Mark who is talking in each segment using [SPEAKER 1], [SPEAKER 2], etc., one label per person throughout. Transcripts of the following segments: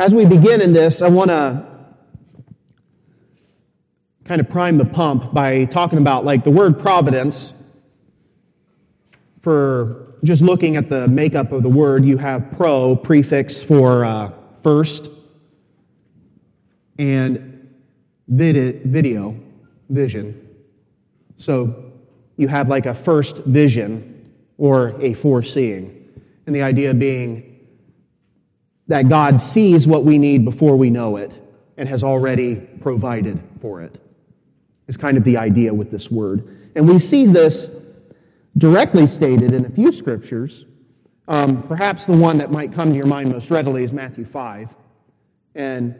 [SPEAKER 1] As we begin in this, I want to kind of prime the pump by talking about like the word providence. For just looking at the makeup of the word, you have pro, prefix for uh, first, and vid- video, vision. So you have like a first vision or a foreseeing. And the idea being that God sees what we need before we know it and has already provided for it is kind of the idea with this word. And we see this directly stated in a few scriptures. Um, perhaps the one that might come to your mind most readily is Matthew 5. And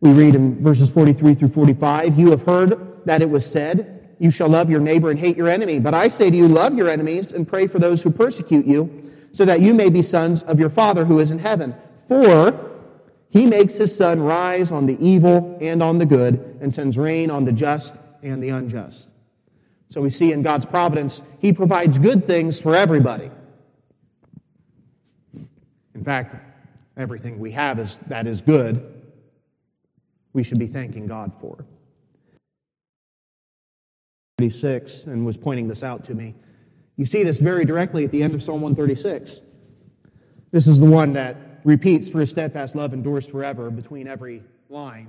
[SPEAKER 1] we read in verses 43 through 45 You have heard that it was said, You shall love your neighbor and hate your enemy. But I say to you, love your enemies and pray for those who persecute you, so that you may be sons of your Father who is in heaven. For he makes his sun rise on the evil and on the good, and sends rain on the just and the unjust. So we see in God's providence, He provides good things for everybody. In fact, everything we have is, that is good, we should be thanking God for. 36, and was pointing this out to me. You see this very directly at the end of Psalm 136. This is the one that repeats, For his steadfast love endures forever between every line.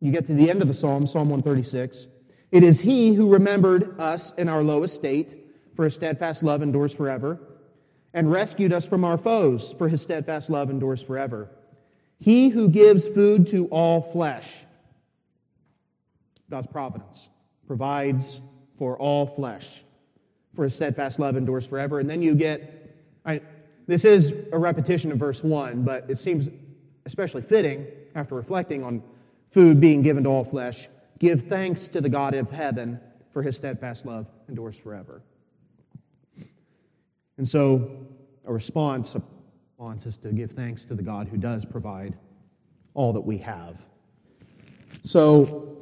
[SPEAKER 1] You get to the end of the psalm, Psalm 136. It is he who remembered us in our low estate, for his steadfast love endures forever, and rescued us from our foes, for his steadfast love endures forever. He who gives food to all flesh, God's providence, provides for all flesh, for his steadfast love endures forever. And then you get, I, this is a repetition of verse 1, but it seems especially fitting after reflecting on food being given to all flesh Give thanks to the God of heaven, for his steadfast love endures forever. And so, a response, a response is to give thanks to the God who does provide all that we have. So,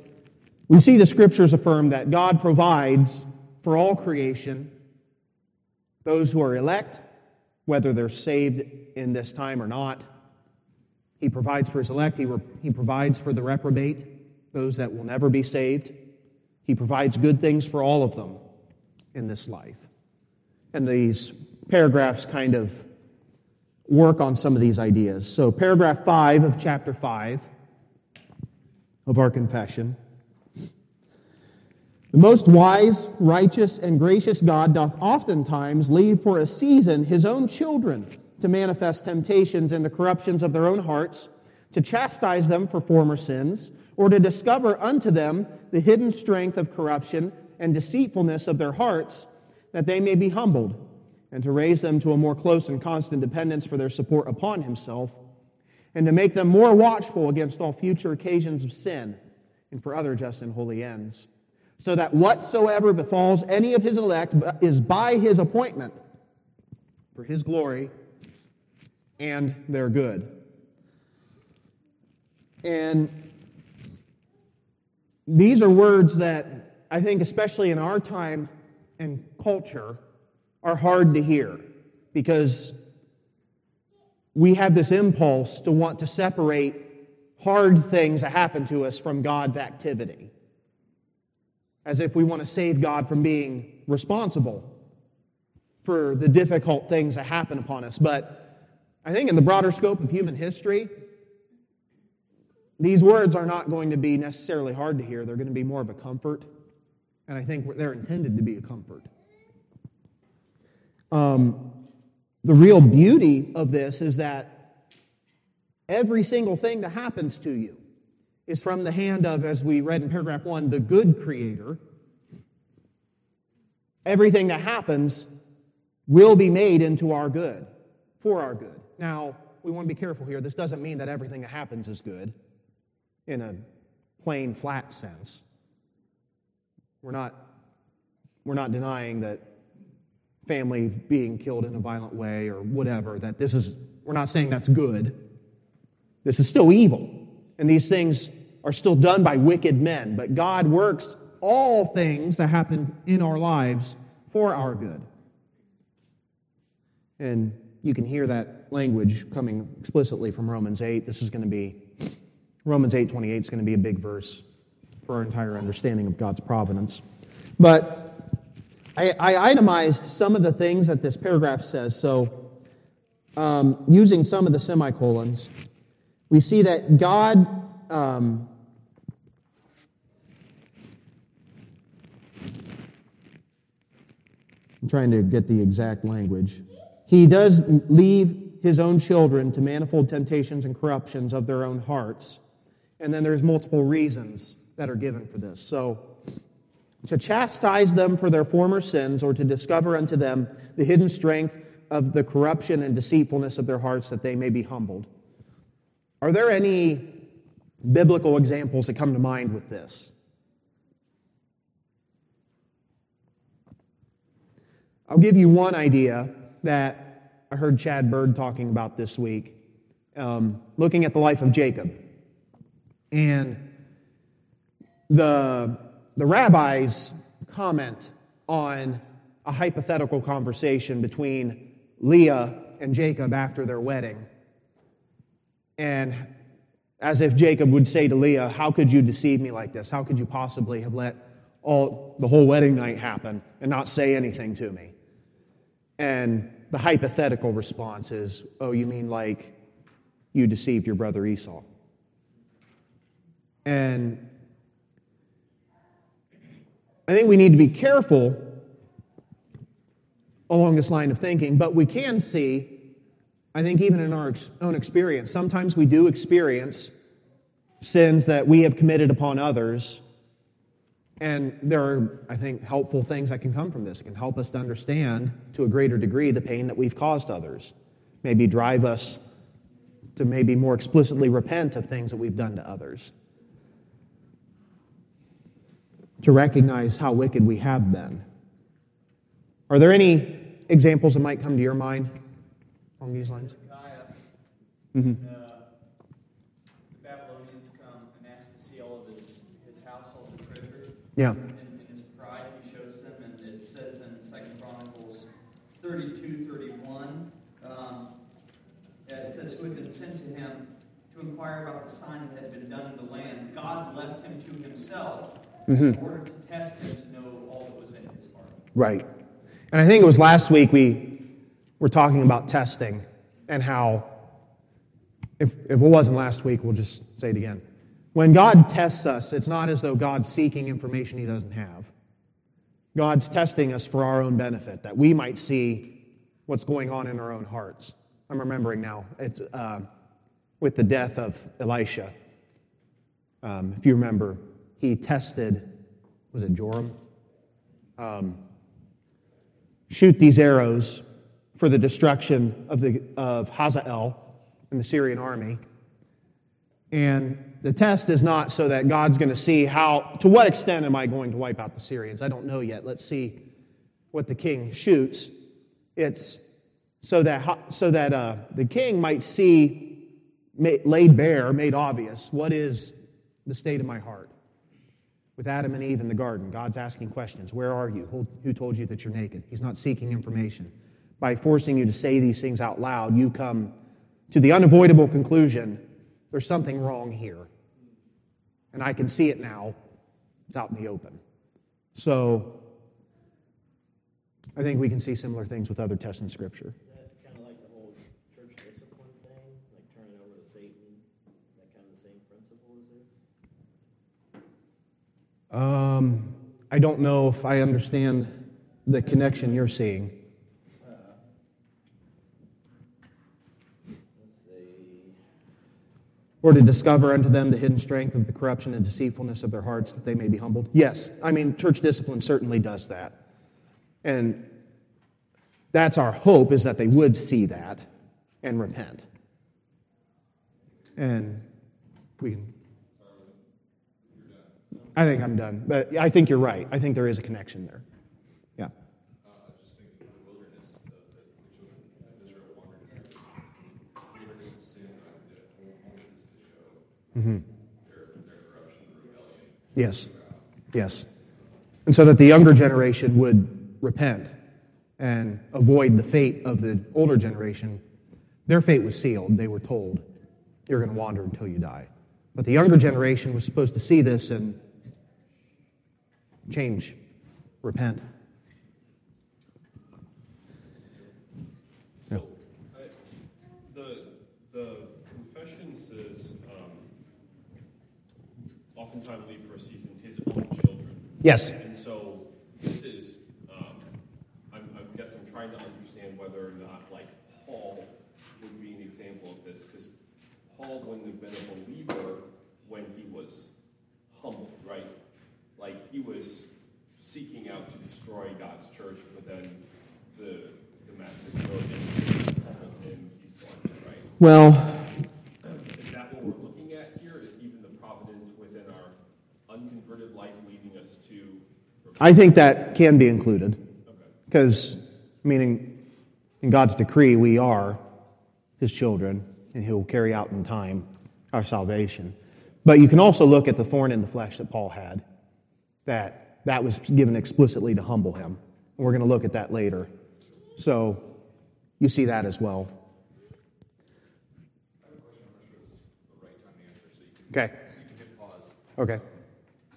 [SPEAKER 1] we see the scriptures affirm that God provides for all creation those who are elect, whether they're saved in this time or not. He provides for his elect, he, re- he provides for the reprobate those that will never be saved. He provides good things for all of them in this life. And these paragraphs kind of work on some of these ideas. So, paragraph 5 of chapter 5 of our confession. The most wise, righteous, and gracious God doth oftentimes leave for a season his own children to manifest temptations and the corruptions of their own hearts, to chastise them for former sins or to discover unto them the hidden strength of corruption and deceitfulness of their hearts, that they may be humbled, and to raise them to a more close and constant dependence for their support upon himself, and to make them more watchful against all future occasions of sin and for other just and holy ends, so that whatsoever befalls any of his elect is by his appointment for his glory and their good. And these are words that I think, especially in our time and culture, are hard to hear because we have this impulse to want to separate hard things that happen to us from God's activity. As if we want to save God from being responsible for the difficult things that happen upon us. But I think in the broader scope of human history, these words are not going to be necessarily hard to hear. They're going to be more of a comfort. And I think they're intended to be a comfort. Um, the real beauty of this is that every single thing that happens to you is from the hand of, as we read in paragraph one, the good creator. Everything that happens will be made into our good, for our good. Now, we want to be careful here. This doesn't mean that everything that happens is good in a plain, flat sense. We're not, we're not denying that family being killed in a violent way or whatever, that this is, we're not saying that's good. This is still evil. And these things are still done by wicked men. But God works all things that happen in our lives for our good. And you can hear that language coming explicitly from Romans 8. This is going to be Romans 8 28 is going to be a big verse for our entire understanding of God's providence. But I, I itemized some of the things that this paragraph says. So, um, using some of the semicolons, we see that God. Um, I'm trying to get the exact language. He does leave his own children to manifold temptations and corruptions of their own hearts. And then there's multiple reasons that are given for this. So, to chastise them for their former sins or to discover unto them the hidden strength of the corruption and deceitfulness of their hearts that they may be humbled. Are there any biblical examples that come to mind with this? I'll give you one idea that I heard Chad Bird talking about this week, um, looking at the life of Jacob. And the, the rabbis comment on a hypothetical conversation between Leah and Jacob after their wedding. And as if Jacob would say to Leah, How could you deceive me like this? How could you possibly have let all the whole wedding night happen and not say anything to me? And the hypothetical response is, Oh, you mean like you deceived your brother Esau? And I think we need to be careful along this line of thinking, but we can see, I think, even in our own experience, sometimes we do experience sins that we have committed upon others. And there are, I think, helpful things that can come from this. It can help us to understand to a greater degree the pain that we've caused others. Maybe drive us to maybe more explicitly repent of things that we've done to others. To recognize how wicked we have been. Are there any examples that might come to your mind along these lines?
[SPEAKER 2] Mm-hmm. Uh, the Babylonians come and ask to see all of his, his household and treasure.
[SPEAKER 1] Yeah.
[SPEAKER 2] In, in his pride, he shows them, and it says in Second Chronicles 32, 31, um, it says, who had been sent to him to inquire about the sign that had been done in the land. God left him to himself mm-hmm. in order to test him to know all that was in his heart.
[SPEAKER 1] Right. And I think it was last week we were talking about testing and how, if, if it wasn't last week, we'll just say it again. When God tests us, it's not as though God's seeking information he doesn't have. God's testing us for our own benefit, that we might see what's going on in our own hearts. I'm remembering now, it's uh, with the death of Elisha. Um, if you remember, he tested, was it Joram? Um, shoot these arrows for the destruction of, the, of Hazael and the Syrian army. And the test is not so that God's going to see how, to what extent am I going to wipe out the Syrians? I don't know yet. Let's see what the king shoots. It's so that, so that uh, the king might see laid bare, made obvious, what is the state of my heart with Adam and Eve in the garden. God's asking questions Where are you? Who told you that you're naked? He's not seeking information. By forcing you to say these things out loud, you come to the unavoidable conclusion there's something wrong here. And I can see it now. It's out in the open. So, I think we can see similar things with other tests in Scripture.
[SPEAKER 3] Kind of like the whole church discipline thing, like turning over to Satan. Is that kind of the same principle as
[SPEAKER 1] this? Um, I don't know if I understand the connection you're seeing. Or to discover unto them the hidden strength of the corruption and deceitfulness of their hearts that they may be humbled. Yes, I mean, church discipline certainly does that. And that's our hope is that they would see that and repent. And we can I think I'm done. But I think you're right. I think there is a connection there. Yeah. Mm-hmm. Yes. Yes. And so that the younger generation would repent and avoid the fate of the older generation Their fate was sealed. They were told, you're going to wander until you die. But the younger generation was supposed to see this and change, repent.
[SPEAKER 4] No. I, the, the confession says, um, oftentimes leave for a season his own children.
[SPEAKER 1] Yes.
[SPEAKER 4] And so this is, um, I'm, I guess I'm trying to understand whether or not, like, Paul would be an example of this, because Paul wouldn't have been a believer when he was humbled, right? Like, he was seeking out to destroy God's church, but then the, the message wrote him, humbled him, he's gone, right?
[SPEAKER 1] Well,
[SPEAKER 4] Is that what we're looking at here? Is even the providence within our unconverted life leading us to?
[SPEAKER 1] I think that can be included. Because, meaning, in God's decree, we are His children, and He will carry out in time our salvation. But you can also look at the thorn in the flesh that Paul had, that that was given explicitly to humble him. And we're going to look at that later. So you see that as well.
[SPEAKER 5] Okay. have a question. I'm not sure it's the right time to answer, so you can,
[SPEAKER 1] Okay.
[SPEAKER 5] you can hit pause
[SPEAKER 1] Okay.
[SPEAKER 5] and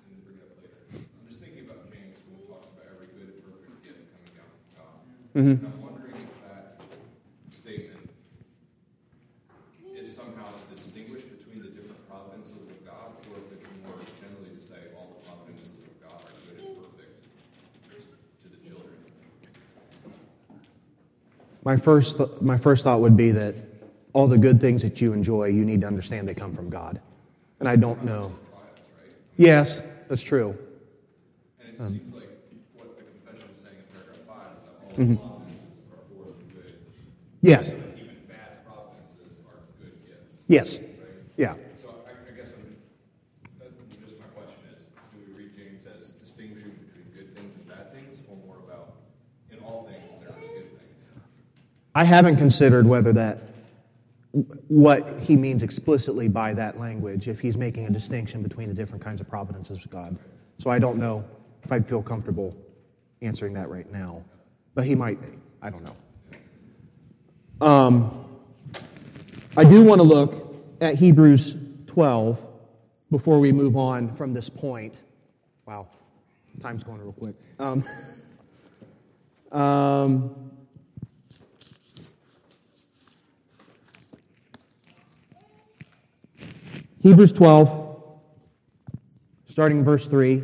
[SPEAKER 5] then bring it up later. I'm just thinking about James when it talks about every good and perfect gift coming down from Mm-hmm. And I'm wondering if that statement is somehow to distinguish between the different providences of God, or if it's more generally to say all the providences of God are good and perfect to the children.
[SPEAKER 1] My first, th- my first thought would be that all the good things that you enjoy, you need to understand they come from God. And I don't know. Yes, that's true.
[SPEAKER 5] And um, it seems like what the confession is saying in paragraph five is that all the providences are for the good.
[SPEAKER 1] Yes,
[SPEAKER 5] Even bad providences are good gifts,
[SPEAKER 1] yes, yeah.
[SPEAKER 5] So I, I guess I'm, just my question is, do we read James as distinguishing between good things and bad things, or more about, in all things, there is good things?
[SPEAKER 1] I haven't considered whether that, what he means explicitly by that language, if he's making a distinction between the different kinds of providences of God. So I don't know if I'd feel comfortable answering that right now. But he might be. I don't know. Um, I do want to look at Hebrews 12 before we move on from this point. Wow, time's going real quick. Um, um, Hebrews 12, starting verse 3.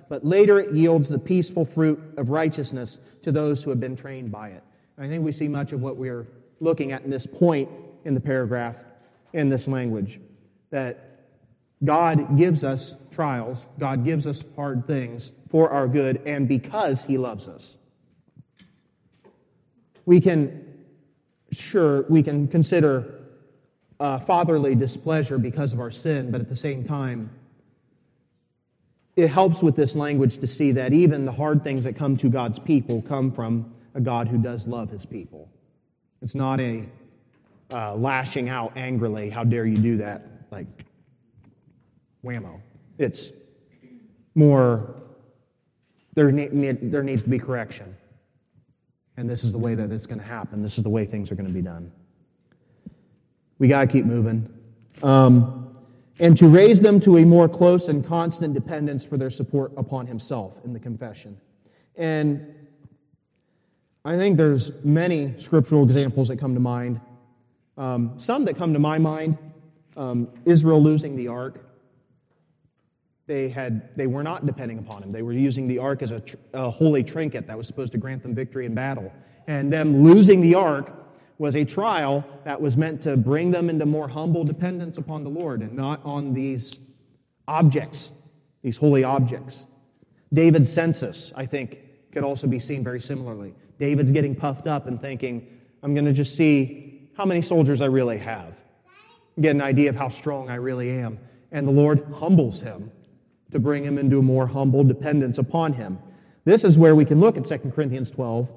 [SPEAKER 1] but later it yields the peaceful fruit of righteousness to those who have been trained by it. I think we see much of what we're looking at in this point in the paragraph in this language that God gives us trials, God gives us hard things for our good, and because He loves us. We can, sure, we can consider uh, fatherly displeasure because of our sin, but at the same time, it helps with this language to see that even the hard things that come to God's people come from a God who does love His people. It's not a uh, lashing out angrily, how dare you do that, like whammo. It's more, there, ne- there needs to be correction. And this is the way that it's going to happen. This is the way things are going to be done. We got to keep moving. Um, and to raise them to a more close and constant dependence for their support upon himself in the confession. And I think there's many scriptural examples that come to mind Um, some that come to my mind um, Israel losing the ark. They, had, they were not depending upon him. They were using the ark as a, tr- a holy trinket that was supposed to grant them victory in battle. And them losing the ark was a trial that was meant to bring them into more humble dependence upon the Lord and not on these objects, these holy objects. David's census, I think, could also be seen very similarly. David's getting puffed up and thinking, I'm going to just see how many soldiers I really have, get an idea of how strong I really am. And the Lord humbles him to bring him into a more humble dependence upon him. This is where we can look at 2 Corinthians 12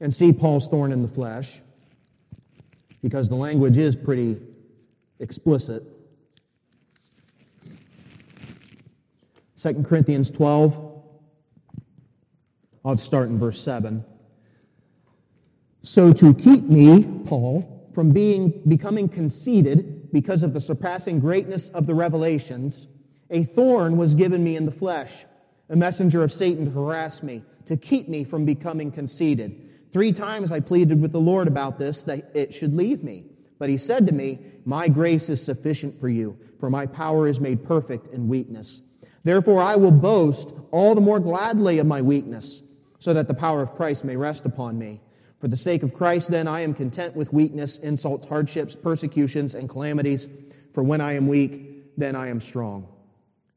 [SPEAKER 1] and see Paul's thorn in the flesh, because the language is pretty explicit. 2 Corinthians 12, I'll start in verse 7. So to keep me, Paul, from being becoming conceited because of the surpassing greatness of the revelations, a thorn was given me in the flesh, a messenger of Satan to harass me, to keep me from becoming conceited. Three times I pleaded with the Lord about this, that it should leave me. But he said to me, My grace is sufficient for you, for my power is made perfect in weakness. Therefore I will boast all the more gladly of my weakness, so that the power of Christ may rest upon me. For the sake of Christ, then, I am content with weakness, insults, hardships, persecutions, and calamities. For when I am weak, then I am strong.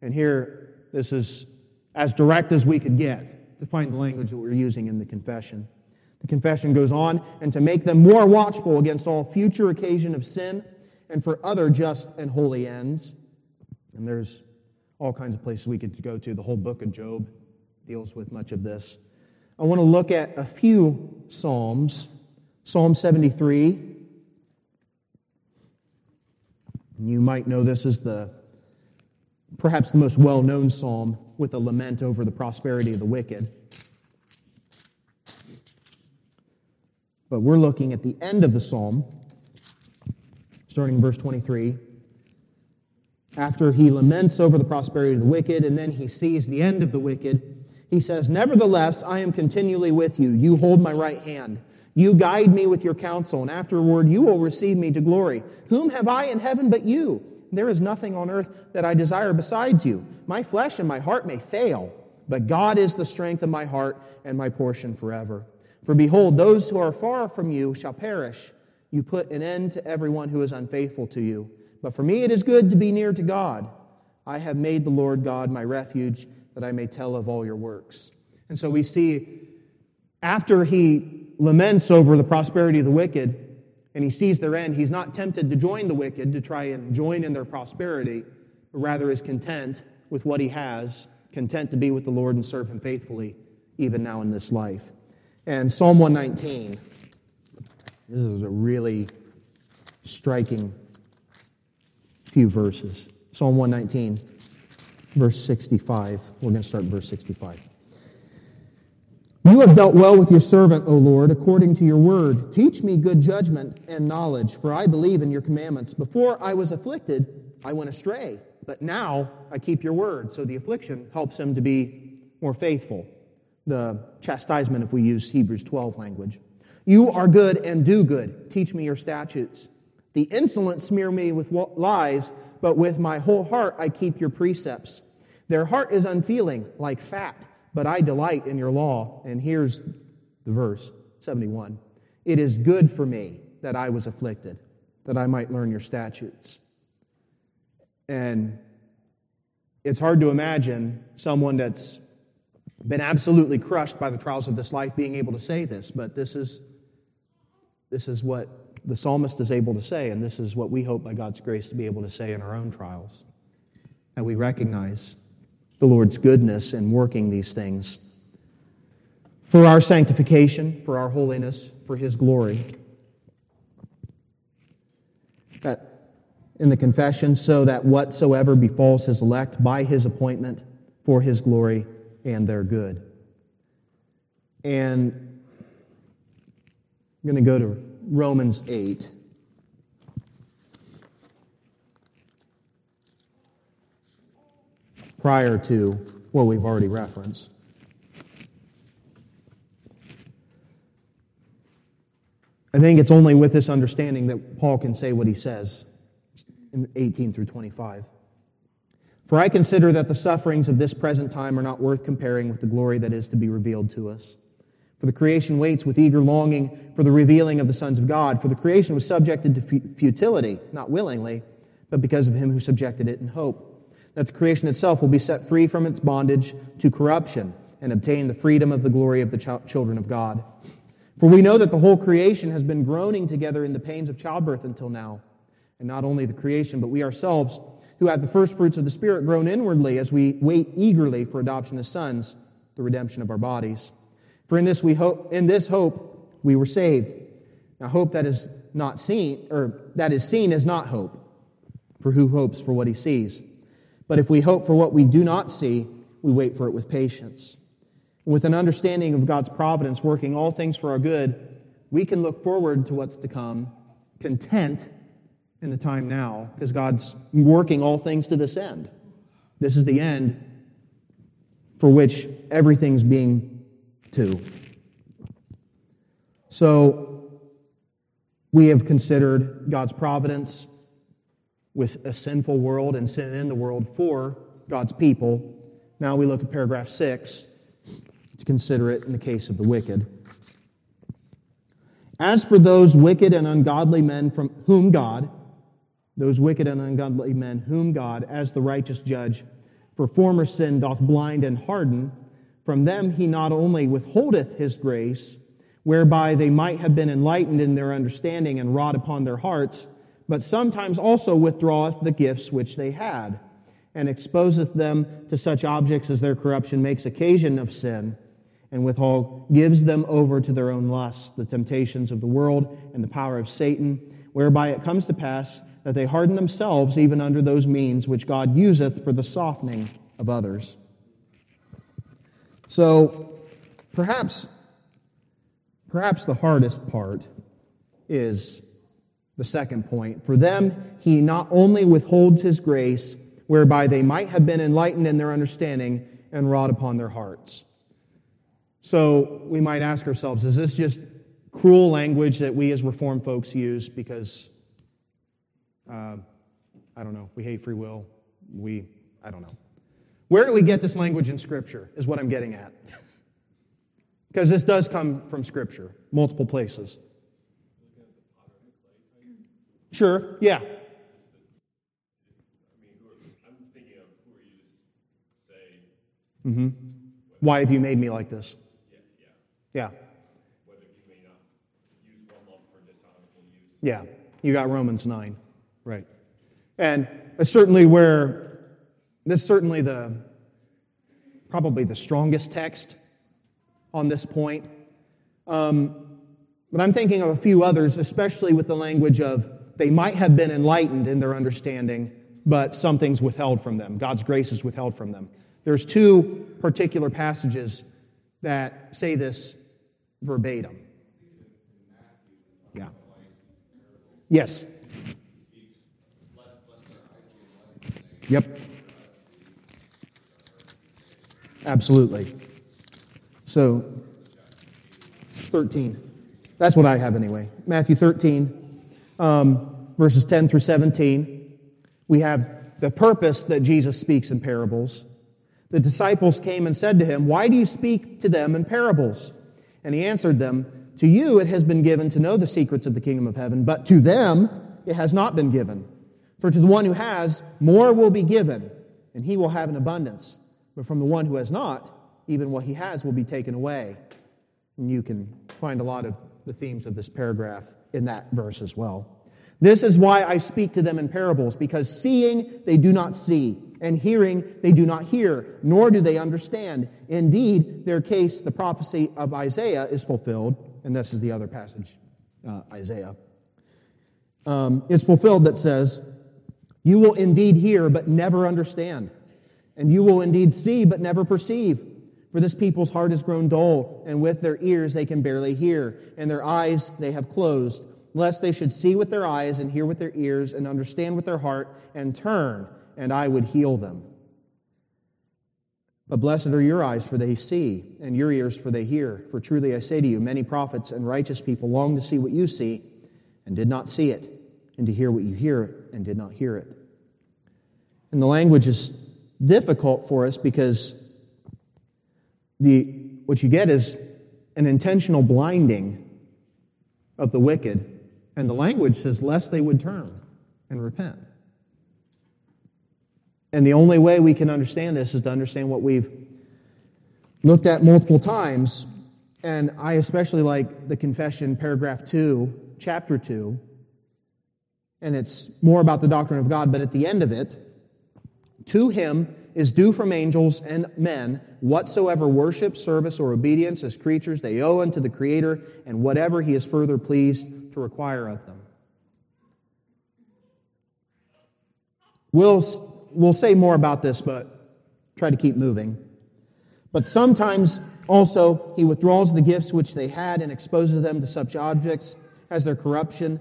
[SPEAKER 1] And here, this is as direct as we could get to find the language that we're using in the confession. The confession goes on, and to make them more watchful against all future occasion of sin and for other just and holy ends. And there's all kinds of places we could go to. The whole book of Job deals with much of this. I want to look at a few Psalms. Psalm 73. You might know this as the perhaps the most well known psalm with a lament over the prosperity of the wicked. But we're looking at the end of the psalm, starting in verse 23. After he laments over the prosperity of the wicked, and then he sees the end of the wicked, he says, Nevertheless, I am continually with you. You hold my right hand. You guide me with your counsel, and afterward you will receive me to glory. Whom have I in heaven but you? There is nothing on earth that I desire besides you. My flesh and my heart may fail, but God is the strength of my heart and my portion forever. For behold, those who are far from you shall perish. You put an end to everyone who is unfaithful to you. But for me it is good to be near to God. I have made the Lord God my refuge, that I may tell of all your works. And so we see after he laments over the prosperity of the wicked and he sees their end, he's not tempted to join the wicked to try and join in their prosperity, but rather is content with what he has, content to be with the Lord and serve him faithfully, even now in this life. And Psalm 119, this is a really striking few verses. Psalm 119, verse 65. We're going to start verse 65. You have dealt well with your servant, O Lord, according to your word. Teach me good judgment and knowledge, for I believe in your commandments. Before I was afflicted, I went astray, but now I keep your word. So the affliction helps him to be more faithful the chastisement if we use Hebrews 12 language. You are good and do good. Teach me your statutes. The insolent smear me with lies, but with my whole heart I keep your precepts. Their heart is unfeeling, like fat, but I delight in your law. And here's the verse 71 It is good for me that I was afflicted, that I might learn your statutes. And it's hard to imagine someone that's been absolutely crushed by the trials of this life being able to say this, but this is, this is what the psalmist is able to say, and this is what we hope by God's grace to be able to say in our own trials. That we recognize the Lord's goodness in working these things for our sanctification, for our holiness, for His glory. That in the confession, so that whatsoever befalls His elect by His appointment for His glory and their good. And I'm going to go to Romans 8. Prior to what we've already referenced. I think it's only with this understanding that Paul can say what he says in 18 through 25. For I consider that the sufferings of this present time are not worth comparing with the glory that is to be revealed to us. For the creation waits with eager longing for the revealing of the sons of God. For the creation was subjected to futility, not willingly, but because of him who subjected it in hope. That the creation itself will be set free from its bondage to corruption and obtain the freedom of the glory of the ch- children of God. For we know that the whole creation has been groaning together in the pains of childbirth until now. And not only the creation, but we ourselves, who have the first fruits of the Spirit, groan inwardly as we wait eagerly for adoption as sons, the redemption of our bodies. For in this we hope, in this hope we were saved. Now hope that is not seen, or that is seen is not hope. For who hopes for what he sees? But if we hope for what we do not see, we wait for it with patience. With an understanding of God's providence working all things for our good, we can look forward to what's to come, content in the time now, because God's working all things to this end. This is the end for which everything's being to. So, we have considered God's providence with a sinful world and sin in the world for God's people. Now we look at paragraph six to consider it in the case of the wicked. As for those wicked and ungodly men from whom God, those wicked and ungodly men whom God, as the righteous judge, for former sin doth blind and harden, from them he not only withholdeth his grace, whereby they might have been enlightened in their understanding and wrought upon their hearts, but sometimes also withdraweth the gifts which they had, and exposeth them to such objects as their corruption makes occasion of sin, and withal gives them over to their own lusts, the temptations of the world, and the power of Satan, whereby it comes to pass that they harden themselves even under those means which God useth for the softening of others. So, perhaps, perhaps the hardest part is the second point. For them, he not only withholds his grace, whereby they might have been enlightened in their understanding and wrought upon their hearts. So we might ask ourselves, is this just cruel language that we as Reformed folks use because, uh, I don't know, we hate free will? We, I don't know. Where do we get this language in Scripture, is what I'm getting at. because this does come from Scripture, multiple places. Sure, yeah. Mm-hmm. Why have you made me like this? Yeah. Yeah, you got Romans 9, right. And that's certainly where, this certainly the, probably the strongest text on this point. Um, but I'm thinking of a few others, especially with the language of they might have been enlightened in their understanding, but something's withheld from them. God's grace is withheld from them. There's two particular passages that say this verbatim. Yeah. Yes. Yep. Absolutely. So, 13. That's what I have anyway. Matthew 13, um, verses 10 through 17. We have the purpose that Jesus speaks in parables. The disciples came and said to him, Why do you speak to them in parables? And he answered them, To you it has been given to know the secrets of the kingdom of heaven, but to them it has not been given. For to the one who has, more will be given, and he will have an abundance. But from the one who has not, even what he has will be taken away. And you can find a lot of the themes of this paragraph in that verse as well. This is why I speak to them in parables, because seeing they do not see, and hearing they do not hear, nor do they understand. Indeed, their case, the prophecy of Isaiah, is fulfilled, and this is the other passage, uh, Isaiah. Um, is fulfilled that says, You will indeed hear, but never understand, and you will indeed see, but never perceive. For this people's heart has grown dull, and with their ears they can barely hear, and their eyes they have closed, lest they should see with their eyes, and hear with their ears, and understand with their heart, and turn and I would heal them. But blessed are your eyes, for they see, and your ears, for they hear. For truly I say to you, many prophets and righteous people long to see what you see, and did not see it, and to hear what you hear, and did not hear it. And the language is difficult for us because the, what you get is an intentional blinding of the wicked. And the language says, lest they would turn and repent. And the only way we can understand this is to understand what we've looked at multiple times. And I especially like the confession, paragraph 2, chapter 2. And it's more about the doctrine of God, but at the end of it, to him is due from angels and men whatsoever worship, service, or obedience as creatures they owe unto the Creator, and whatever he is further pleased to require of them. We'll we'll say more about this, but try to keep moving. But sometimes also he withdraws the gifts which they had and exposes them to such objects as their corruption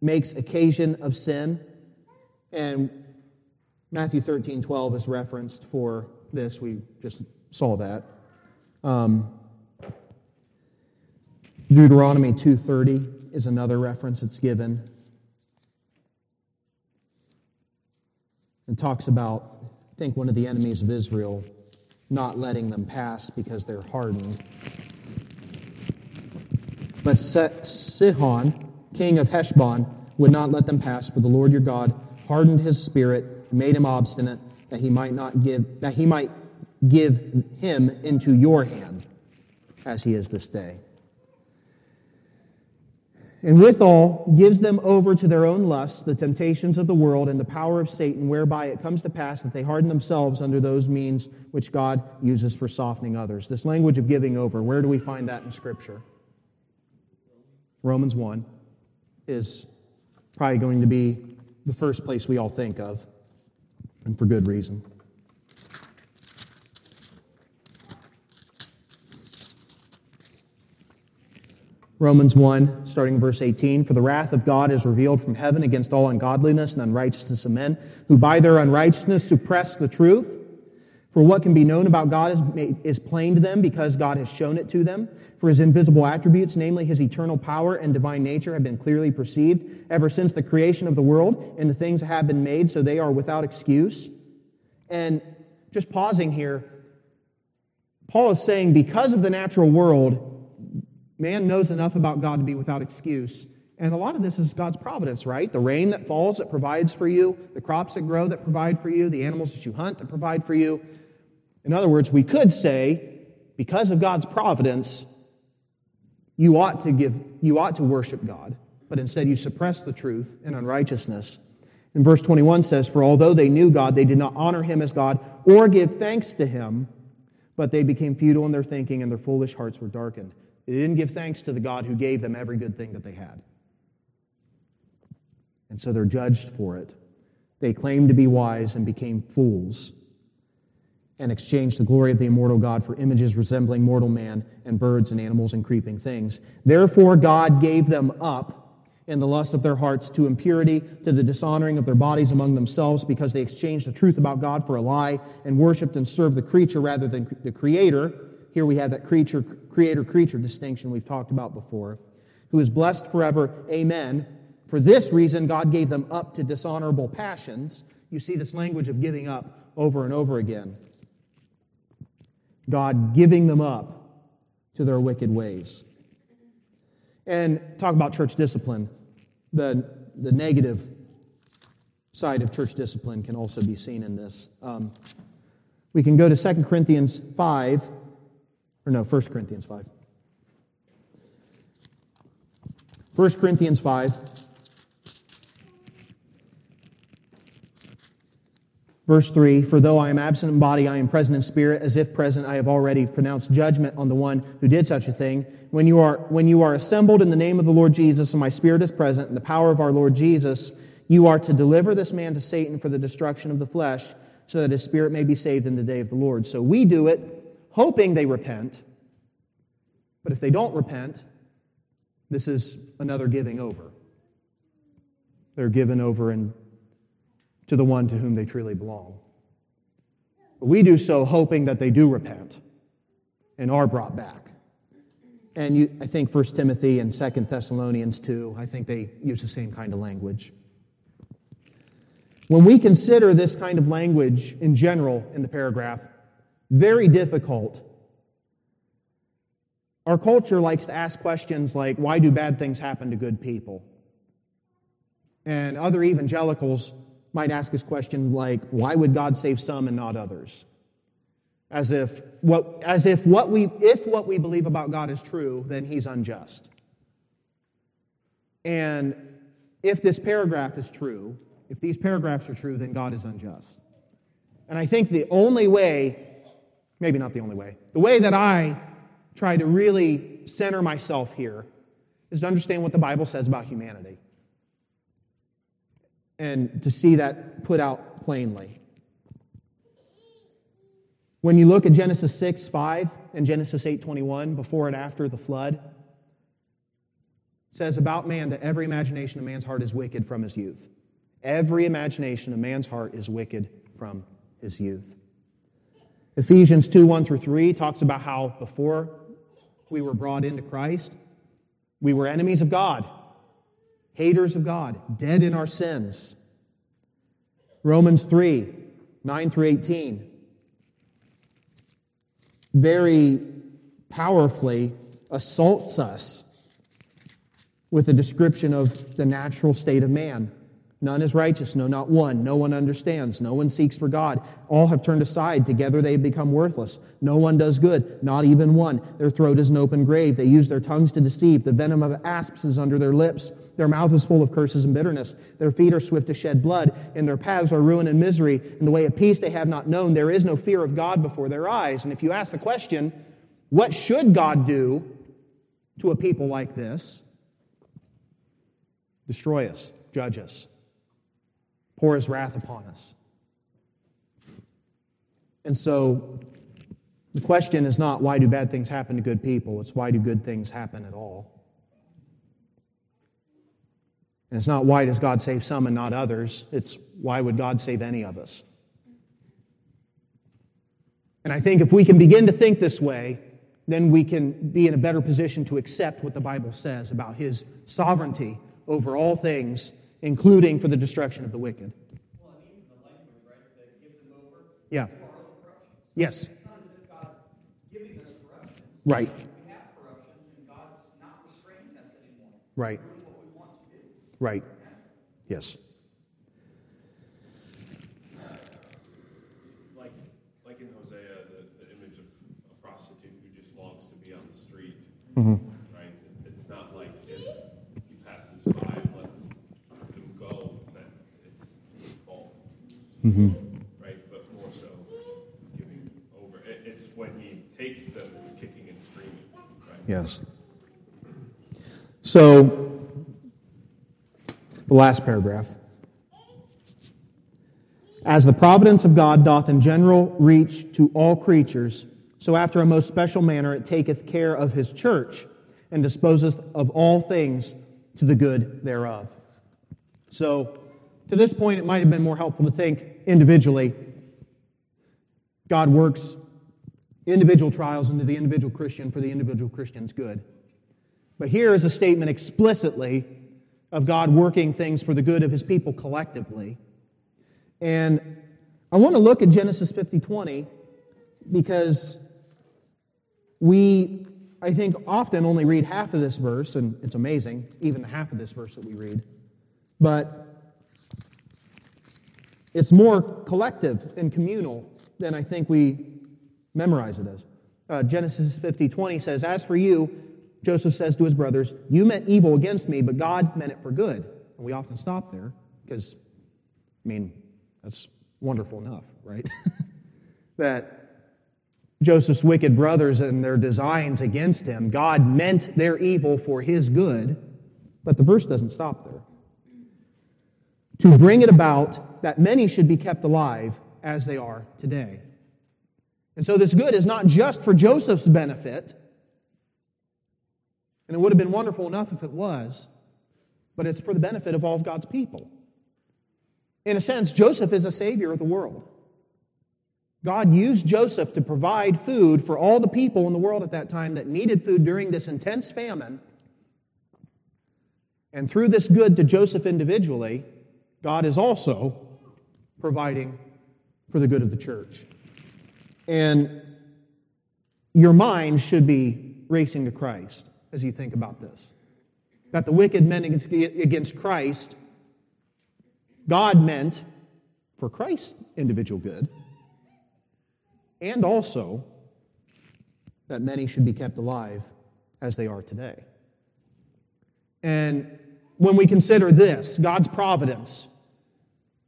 [SPEAKER 1] makes occasion of sin. And Matthew 13, 12 is referenced for this. We just saw that. Um, Deuteronomy 2.30 is another reference that's given. and talks about, I think, one of the enemies of Israel not letting them pass because they're hardened. But Sihon, king of Heshbon, would not let them pass, but the Lord your God hardened his spirit, made him obstinate, that he might not give that he might give him into your hand, as he is this day and withal gives them over to their own lusts, the temptations of the world, and the power of Satan, whereby it comes to pass that they harden themselves under those means which God uses for softening others. This language of giving over, where do we find that in Scripture? Romans 1 is probably going to be the first place we all think of, and for good reason. Romans 1, starting verse 18. For the wrath of God is revealed from heaven against all ungodliness and unrighteousness of men, who by their unrighteousness suppress the truth. For what can be known about God is, made, is plain to them because God has shown it to them. For his invisible attributes, namely his eternal power and divine nature, have been clearly perceived ever since the creation of the world, and the things that have been made, so they are without excuse. And just pausing here, Paul is saying because of the natural world, Man knows enough about God to be without excuse. And a lot of this is God's providence, right? The rain that falls that provides for you, the crops that grow that provide for you, the animals that you hunt that provide for you. In other words, we could say, because of God's providence, you ought to give, you ought to worship God, but instead you suppress the truth in unrighteousness. And verse 21 says, For although they knew God, they did not honor him as God or give thanks to him, but they became futile in their thinking and their foolish hearts were darkened. They didn't give thanks to the God who gave them every good thing that they had. And so they're judged for it. They claimed to be wise and became fools and exchanged the glory of the immortal God for images resembling mortal man and birds and animals and creeping things. Therefore, God gave them up in the lust of their hearts to impurity, to the dishonoring of their bodies among themselves, because they exchanged the truth about God for a lie and worshiped and served the creature rather than the Creator here we have that creature, creator creature distinction we've talked about before, who is blessed forever. Amen. For this reason, God gave them up to dishonorable passions. You see this language of giving up over and over again. God giving them up to their wicked ways. And talk about church discipline. The, the negative side of church discipline can also be seen in this. Um, we can go to 2 Corinthians 5, or no, 1 Corinthians 5. 1 Corinthians 5. Verse 3 For though I am absent in body, I am present in spirit, as if present, I have already pronounced judgment on the one who did such a thing. When you are, when you are assembled in the name of the Lord Jesus, and my spirit is present, in the power of our Lord Jesus, you are to deliver this man to Satan for the destruction of the flesh, so that his spirit may be saved in the day of the Lord. So we do it hoping they repent. But if they don't repent, this is another giving over. They're given over in, to the one to whom they truly belong. We do so hoping that they do repent and are brought back. And you, I think 1 Timothy and 2 Thessalonians 2, I think they use the same kind of language. When we consider this kind of language in general in the paragraph, very difficult. Our culture likes to ask questions like, why do bad things happen to good people? And other evangelicals might ask this question like, why would God save some and not others? As if what, as if what we, if what we believe about God is true, then he's unjust. And if this paragraph is true, if these paragraphs are true, then God is unjust. And I think the only way, maybe not the only way, the way that I try to really center myself here is to understand what the Bible says about humanity and to see that put out plainly. When you look at Genesis 6, 5 and Genesis 8, 21, before and after the flood, it says about man that every imagination of man's heart is wicked from his youth. Every imagination of man's heart is wicked from his youth. Ephesians 2, 1 through 3 talks about how before we were brought into Christ, we were enemies of God haters of God, dead in our sins. Romans 3 9 through 18 very powerfully assaults us with a description of the natural state of man. None is righteous, no, not one. No one understands. No one seeks for God. All have turned aside. Together they have become worthless. No one does good, not even one. Their throat is an open grave. They use their tongues to deceive. The venom of asps is under their lips. Their mouth is full of curses and bitterness. Their feet are swift to shed blood. and their paths are ruin and misery. In the way of peace they have not known. There is no fear of God before their eyes. And if you ask the question, what should God do to a people like this? Destroy us, judge us pour his wrath upon us. And so the question is not why do bad things happen to good people, it's why do good things happen at all. And it's not why does God save some and not others, it's why would God save any of us. And I think if we can begin to think this way, then we can be in a better position to accept what the Bible says about his sovereignty over all things including for the destruction of the wicked.
[SPEAKER 2] Well, and even the language, right, that give them over.
[SPEAKER 1] Yeah. Yes.
[SPEAKER 2] It's not as if God's giving us corruptions.
[SPEAKER 1] Right.
[SPEAKER 2] We have corruptions, and God's not restraining us anymore.
[SPEAKER 1] Right.
[SPEAKER 2] What we want to do.
[SPEAKER 1] Right. Yes.
[SPEAKER 4] Like, like in Hosea, the, the image of a prostitute who just longs to be on the street, right? It's not like if he passes by and lets them go, that it's his fault, Mm-hmm. right? But more so giving over. It, it's when he takes them, it's kicking and screaming, right?
[SPEAKER 1] Yes. So, the last paragraph. As the providence of God doth in general reach to all creatures, so after a most special manner it taketh care of his church, and disposeth of all things to the good thereof. So, to this point, it might have been more helpful to think individually. God works individual trials into the individual Christian for the individual Christian's good. But here is a statement explicitly of God working things for the good of his people collectively. And I want to look at Genesis 50 20 because we, I think, often only read half of this verse, and it's amazing, even the half of this verse that we read. But it's more collective and communal than I think we memorize it as. Uh, Genesis 50 20 says, As for you, Joseph says to his brothers, You meant evil against me, but God meant it for good. And we often stop there because, I mean, that's wonderful enough, right? that Joseph's wicked brothers and their designs against him, God meant their evil for his good, but the verse doesn't stop there. To bring it about that many should be kept alive as they are today. And so this good is not just for Joseph's benefit, and it would have been wonderful enough if it was, but it's for the benefit of all of God's people. In a sense, Joseph is a savior of the world. God used Joseph to provide food for all the people in the world at that time that needed food during this intense famine. And through this good to Joseph individually, God is also providing for the good of the church. And your mind should be racing to Christ as you think about this. That the wicked meant against Christ, God meant for Christ's individual good, and also that many should be kept alive as they are today. And when we consider this, God's providence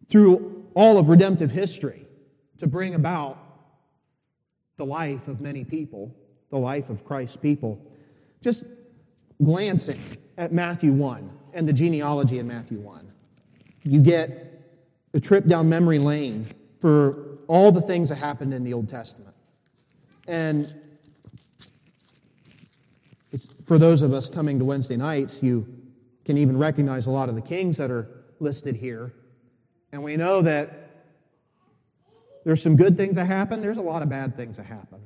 [SPEAKER 1] through all of redemptive history to bring about the life of many people, the life of Christ's people, just glancing at Matthew 1 and the genealogy in Matthew 1, you get a trip down memory lane for all the things that happened in the Old Testament. And for those of us coming to Wednesday nights, you can even recognize a lot of the kings that are listed here. And we know that there's some good things that happen, there's a lot of bad things that happen.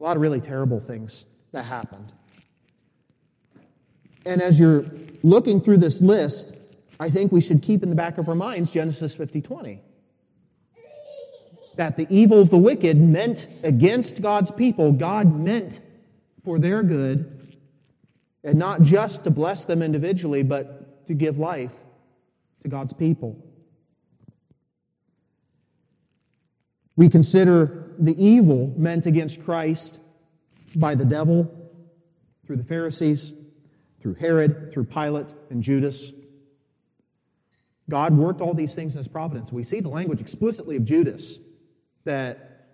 [SPEAKER 1] A lot of really terrible things that happened. And as you're looking through this list, I think we should keep in the back of our minds Genesis 50 20. That the evil of the wicked meant against God's people, God meant for their good, and not just to bless them individually, but to give life to God's people. We consider the evil meant against Christ by the devil through the Pharisees, through Herod, through Pilate, and Judas. God worked all these things in his providence. We see the language explicitly of Judas that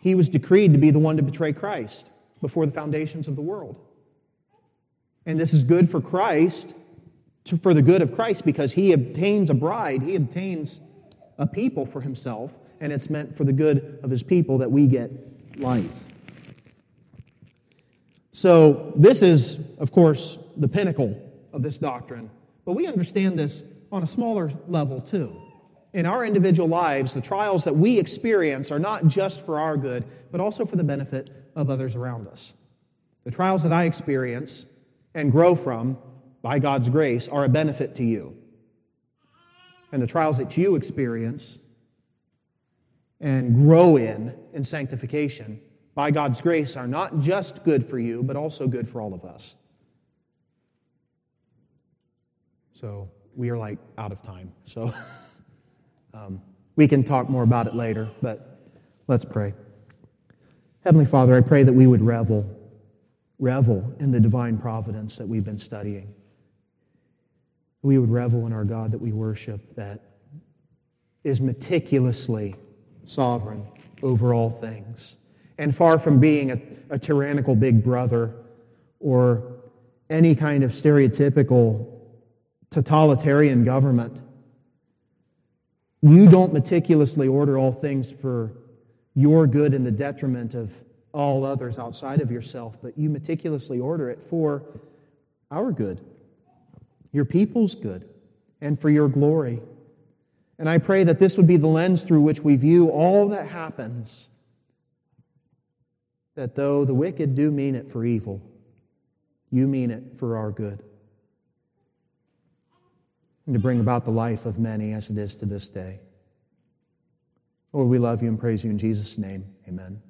[SPEAKER 1] he was decreed to be the one to betray Christ before the foundations of the world. And this is good for Christ, for the good of Christ, because he obtains a bride, he obtains a people for himself, and it's meant for the good of his people that we get life. So, this is, of course, the pinnacle of this doctrine, but we understand this on a smaller level too. In our individual lives, the trials that we experience are not just for our good, but also for the benefit of others around us. The trials that I experience and grow from, by God's grace, are a benefit to you. And the trials that you experience and grow in in sanctification by God's grace are not just good for you, but also good for all of us. So we are like out of time. So um, we can talk more about it later, but let's pray. Heavenly Father, I pray that we would revel, revel in the divine providence that we've been studying. We would revel in our God that we worship, that is meticulously sovereign over all things. And far from being a, a tyrannical big brother or any kind of stereotypical totalitarian government, you don't meticulously order all things for your good and the detriment of all others outside of yourself, but you meticulously order it for our good, your people's good, and for your glory. And I pray that this would be the lens through which we view all that happens. That though the wicked do mean it for evil, you mean it for our good. And to bring about the life of many as it is to this day. Lord, we love you and praise you in Jesus' name. Amen.